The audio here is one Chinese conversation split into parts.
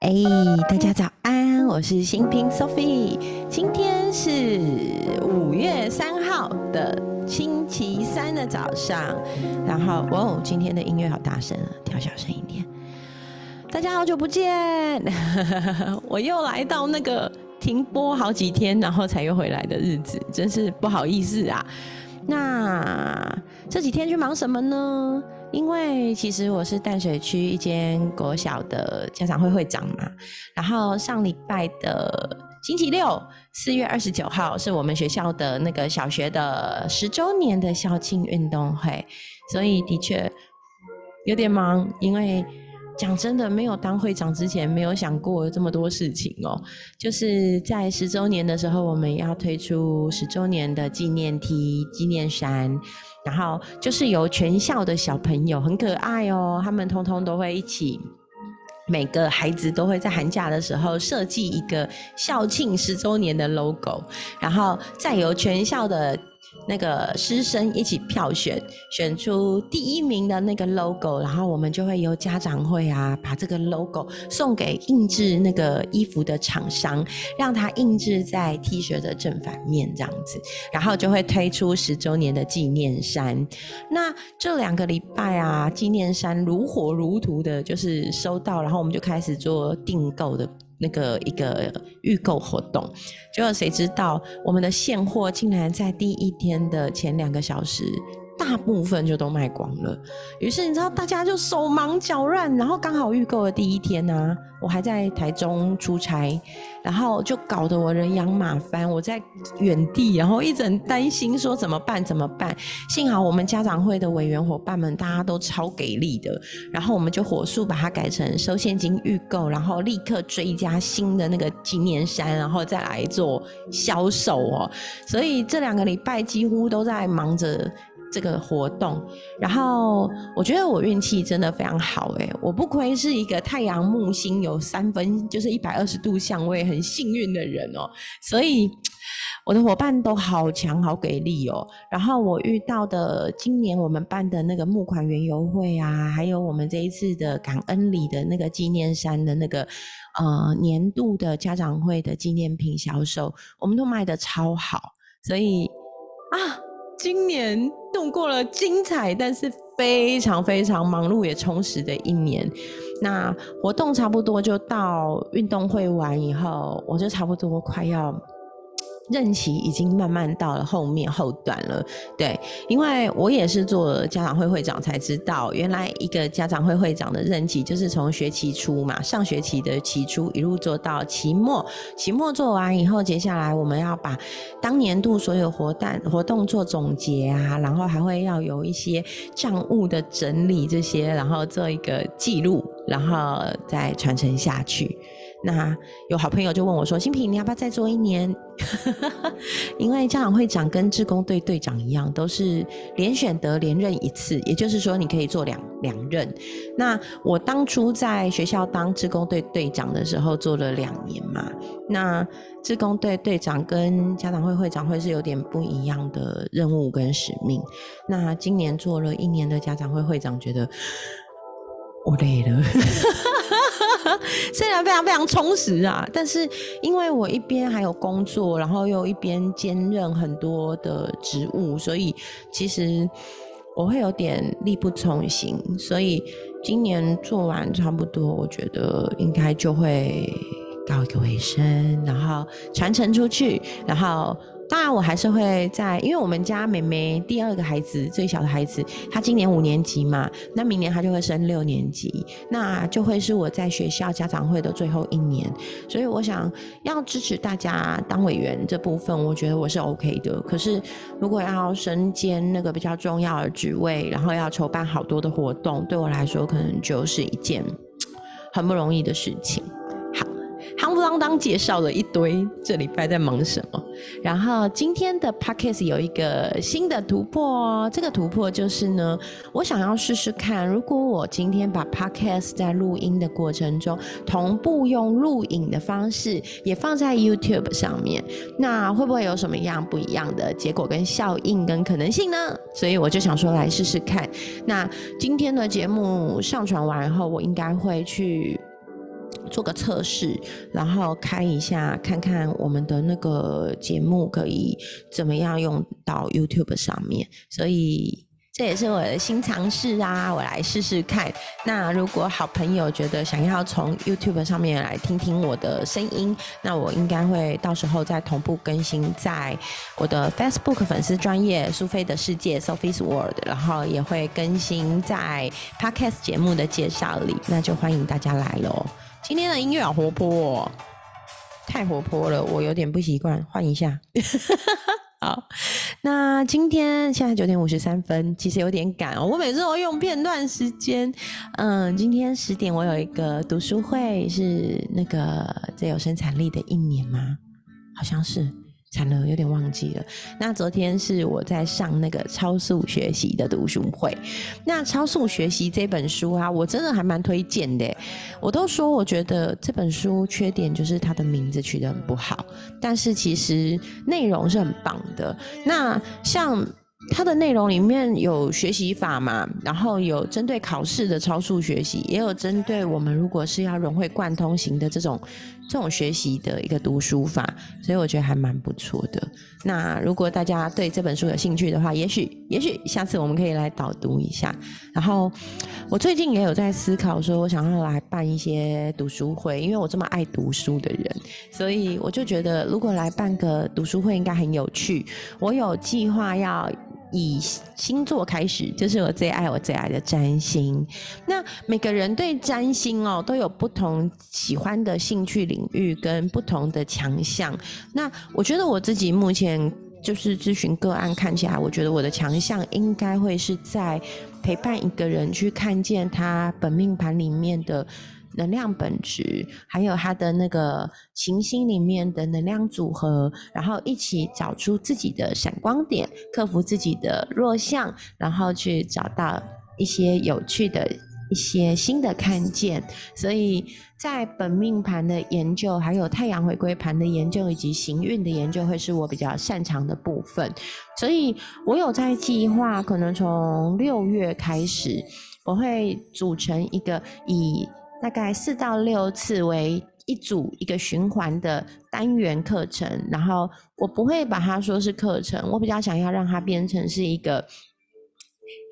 哎，大家早安，我是新平 Sophie。今天是五月三号的星期三的早上，然后哇，今天的音乐好大声啊，调小声一点。大家好久不见，我又来到那个停播好几天，然后才又回来的日子，真是不好意思啊。那这几天去忙什么呢？因为其实我是淡水区一间国小的家长会会长嘛，然后上礼拜的星期六，四月二十九号是我们学校的那个小学的十周年的校庆运动会，所以的确有点忙，因为。讲真的，没有当会长之前，没有想过这么多事情哦。就是在十周年的时候，我们要推出十周年的纪念 T、纪念衫，然后就是由全校的小朋友很可爱哦，他们通通都会一起，每个孩子都会在寒假的时候设计一个校庆十周年的 logo，然后再由全校的。那个师生一起票选，选出第一名的那个 logo，然后我们就会由家长会啊，把这个 logo 送给印制那个衣服的厂商，让他印制在 T 恤的正反面这样子，然后就会推出十周年的纪念衫。那这两个礼拜啊，纪念衫如火如荼的，就是收到，然后我们就开始做订购的。那个一个预购活动，结果谁知道我们的现货竟然在第一天的前两个小时。大部分就都卖光了，于是你知道大家就手忙脚乱，然后刚好预购的第一天呢，我还在台中出差，然后就搞得我人仰马翻，我在原地，然后一直担心说怎么办怎么办？幸好我们家长会的委员伙伴们大家都超给力的，然后我们就火速把它改成收现金预购，然后立刻追加新的那个纪念衫，然后再来做销售哦。所以这两个礼拜几乎都在忙着。这个活动，然后我觉得我运气真的非常好诶，我不亏是一个太阳木星有三分就是一百二十度相位很幸运的人哦，所以我的伙伴都好强好给力哦。然后我遇到的今年我们办的那个募款园游会啊，还有我们这一次的感恩礼的那个纪念衫的那个呃年度的家长会的纪念品销售，我们都卖的超好，所以啊。今年度过了精彩，但是非常非常忙碌也充实的一年。那活动差不多就到运动会完以后，我就差不多快要。任期已经慢慢到了后面后段了，对，因为我也是做家长会会长才知道，原来一个家长会会长的任期就是从学期初嘛，上学期的期初一路做到期末，期末做完以后，接下来我们要把当年度所有活动活动做总结啊，然后还会要有一些账务的整理这些，然后做一个记录，然后再传承下去。那有好朋友就问我说：“新平，你要不要再做一年？” 因为家长会长跟志工队队长一样，都是连选得连任一次，也就是说你可以做两两任。那我当初在学校当志工队队长的时候做了两年嘛。那志工队队长跟家长会会长会是有点不一样的任务跟使命。那今年做了一年的家长会会长，觉得我累了。虽然非常非常充实啊，但是因为我一边还有工作，然后又一边兼任很多的职务，所以其实我会有点力不从心。所以今年做完差不多，我觉得应该就会告一个尾声，然后传承出去，然后。当然，我还是会在，因为我们家妹妹第二个孩子最小的孩子，她今年五年级嘛，那明年她就会升六年级，那就会是我在学校家长会的最后一年，所以我想要支持大家当委员这部分，我觉得我是 OK 的。可是如果要身兼那个比较重要的职位，然后要筹办好多的活动，对我来说可能就是一件很不容易的事情。夯不啷当介绍了一堆这礼拜在忙什么。然后今天的 podcast 有一个新的突破哦，这个突破就是呢，我想要试试看，如果我今天把 podcast 在录音的过程中同步用录影的方式也放在 YouTube 上面，那会不会有什么样不一样的结果跟效应跟可能性呢？所以我就想说来试试看。那今天的节目上传完后，我应该会去。做个测试，然后开一下，看看我们的那个节目可以怎么样用到 YouTube 上面。所以这也是我的新尝试啊，我来试试看。那如果好朋友觉得想要从 YouTube 上面来听听我的声音，那我应该会到时候再同步更新在我的 Facebook 粉丝专业苏菲的世界 Sophie's World，然后也会更新在 Podcast 节目的介绍里。那就欢迎大家来喽。今天的音乐好活泼，哦太活泼了，我有点不习惯，换一下。好，那今天现在九点五十三分，其实有点赶哦。我每次都用片段时间，嗯，今天十点我有一个读书会，是那个最有生产力的一年吗？好像是。惨了，有点忘记了。那昨天是我在上那个超速学习的读书会。那超速学习这本书啊，我真的还蛮推荐的。我都说我觉得这本书缺点就是它的名字取得很不好，但是其实内容是很棒的。那像。它的内容里面有学习法嘛，然后有针对考试的超速学习，也有针对我们如果是要融会贯通型的这种这种学习的一个读书法，所以我觉得还蛮不错的。那如果大家对这本书有兴趣的话，也许也许下次我们可以来导读一下。然后我最近也有在思考说，我想要来办一些读书会，因为我这么爱读书的人，所以我就觉得如果来办个读书会应该很有趣。我有计划要。以星座开始，就是我最爱我最爱的占星。那每个人对占星哦都有不同喜欢的兴趣领域跟不同的强项。那我觉得我自己目前就是咨询个案看起来，我觉得我的强项应该会是在陪伴一个人去看见他本命盘里面的。能量本质，还有他的那个行星里面的能量组合，然后一起找出自己的闪光点，克服自己的弱项，然后去找到一些有趣的一些新的看见。所以在本命盘的研究，还有太阳回归盘的研究，以及行运的研究，会是我比较擅长的部分。所以我有在计划，可能从六月开始，我会组成一个以。大概四到六次为一组一个循环的单元课程，然后我不会把它说是课程，我比较想要让它变成是一个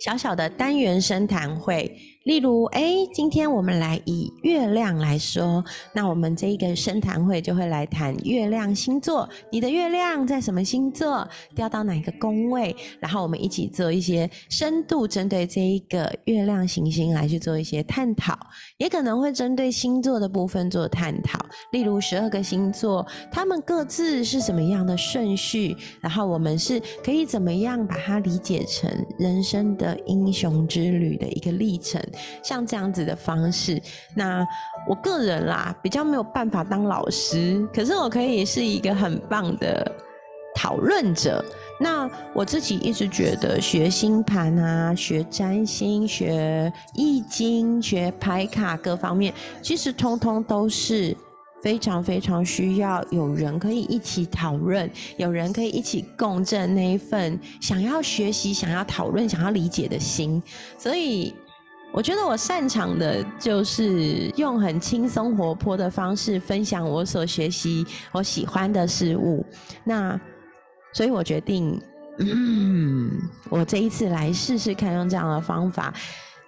小小的单元生谈会。例如，哎，今天我们来以月亮来说，那我们这一个深谈会就会来谈月亮星座。你的月亮在什么星座？掉到哪个宫位？然后我们一起做一些深度针对这一个月亮行星来去做一些探讨，也可能会针对星座的部分做探讨。例如，十二个星座，他们各自是什么样的顺序？然后我们是可以怎么样把它理解成人生的的英雄之旅的一个历程？像这样子的方式，那我个人啦比较没有办法当老师，可是我可以是一个很棒的讨论者。那我自己一直觉得学星盘啊、学占星、学易经、学牌卡各方面，其实通通都是非常非常需要有人可以一起讨论，有人可以一起共振那一份想要学习、想要讨论、想要理解的心，所以。我觉得我擅长的就是用很轻松活泼的方式分享我所学习、我喜欢的事物。那所以我决定，嗯，我这一次来试试看用这样的方法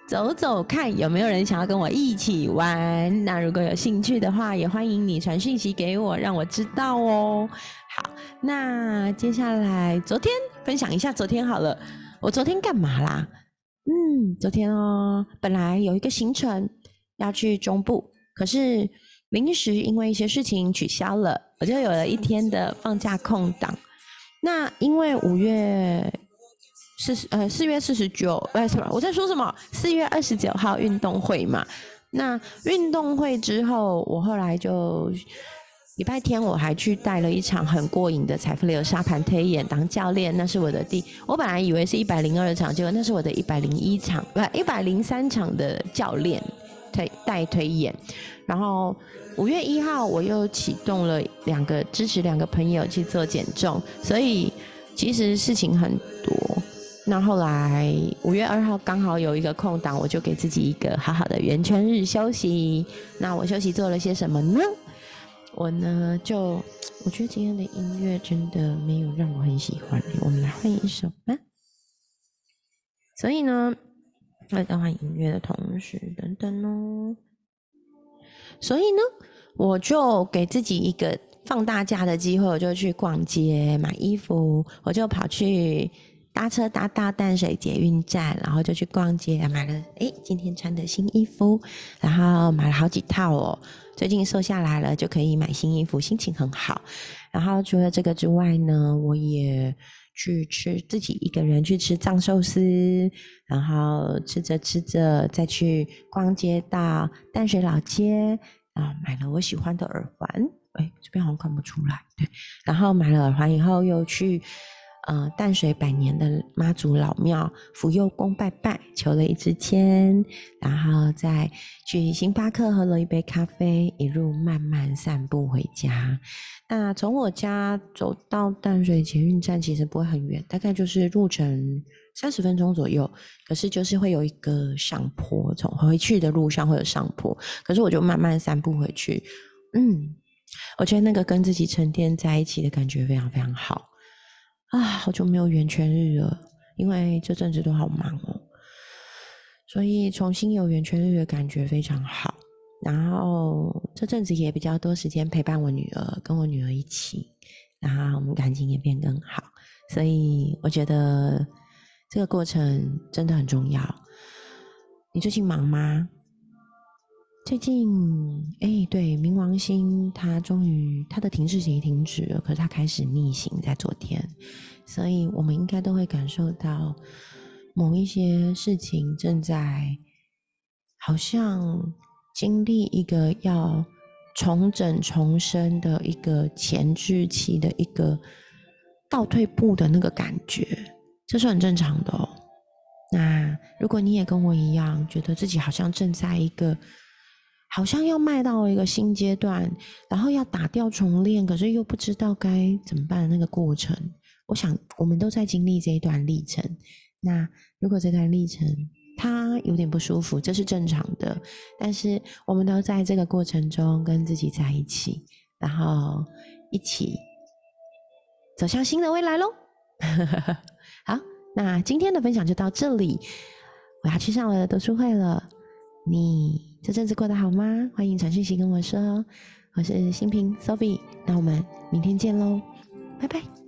走走看，有没有人想要跟我一起玩？那如果有兴趣的话，也欢迎你传讯息给我，让我知道哦。好，那接下来昨天分享一下昨天好了，我昨天干嘛啦？嗯，昨天哦，本来有一个行程要去中部，可是临时因为一些事情取消了，我就有了一天的放假空档。那因为五月四十呃四月四十九，哎什么？我在说什么？四月二十九号运动会嘛。那运动会之后，我后来就礼拜天我还去带了一场很过瘾的财富流沙盘推演当教练，那是我的第，我本来以为是一百零二场，结果那是我的一百零一场，不一百零三场的教练推带推演。然后五月一号我又启动了两个支持两个朋友去做减重，所以其实事情很多。那后来五月二号刚好有一个空档，我就给自己一个好好的圆圈日休息。那我休息做了些什么呢？我呢就我觉得今天的音乐真的没有让我很喜欢，我们来换一首吧。所以呢，在换音乐的同时，等等哦。所以呢，我就给自己一个放大假的机会，我就去逛街买衣服，我就跑去。搭车搭到淡水捷运站，然后就去逛街，买了哎今天穿的新衣服，然后买了好几套哦。最近瘦下来了，就可以买新衣服，心情很好。然后除了这个之外呢，我也去吃自己一个人去吃藏寿司，然后吃着吃着再去逛街到淡水老街，啊买了我喜欢的耳环，哎这边好像看不出来，对，然后买了耳环以后又去。呃，淡水百年的妈祖老庙福佑宫拜拜，求了一支签，然后再去星巴克喝了一杯咖啡，一路慢慢散步回家。那从我家走到淡水捷运站其实不会很远，大概就是路程三十分钟左右。可是就是会有一个上坡，从回去的路上会有上坡，可是我就慢慢散步回去。嗯，我觉得那个跟自己沉淀在一起的感觉非常非常好。啊，好久没有圆圈日了，因为这阵子都好忙哦，所以重新有圆圈日的感觉非常好。然后这阵子也比较多时间陪伴我女儿，跟我女儿一起，然后我们感情也变更好。所以我觉得这个过程真的很重要。你最近忙吗？最近，哎，对，冥王星它终于它的停滞期停止了，可是它开始逆行在昨天，所以我们应该都会感受到某一些事情正在好像经历一个要重整重生的一个前置期的一个倒退步的那个感觉，这是很正常的哦。那如果你也跟我一样，觉得自己好像正在一个好像要迈到一个新阶段，然后要打掉重练，可是又不知道该怎么办那个过程。我想我们都在经历这一段历程。那如果这段历程它有点不舒服，这是正常的。但是我们都在这个过程中跟自己在一起，然后一起走向新的未来喽。好，那今天的分享就到这里。我要去上我的读书会了。你？这阵子过得好吗？欢迎传讯息跟我说，我是新平 Sophie，那我们明天见喽，拜拜。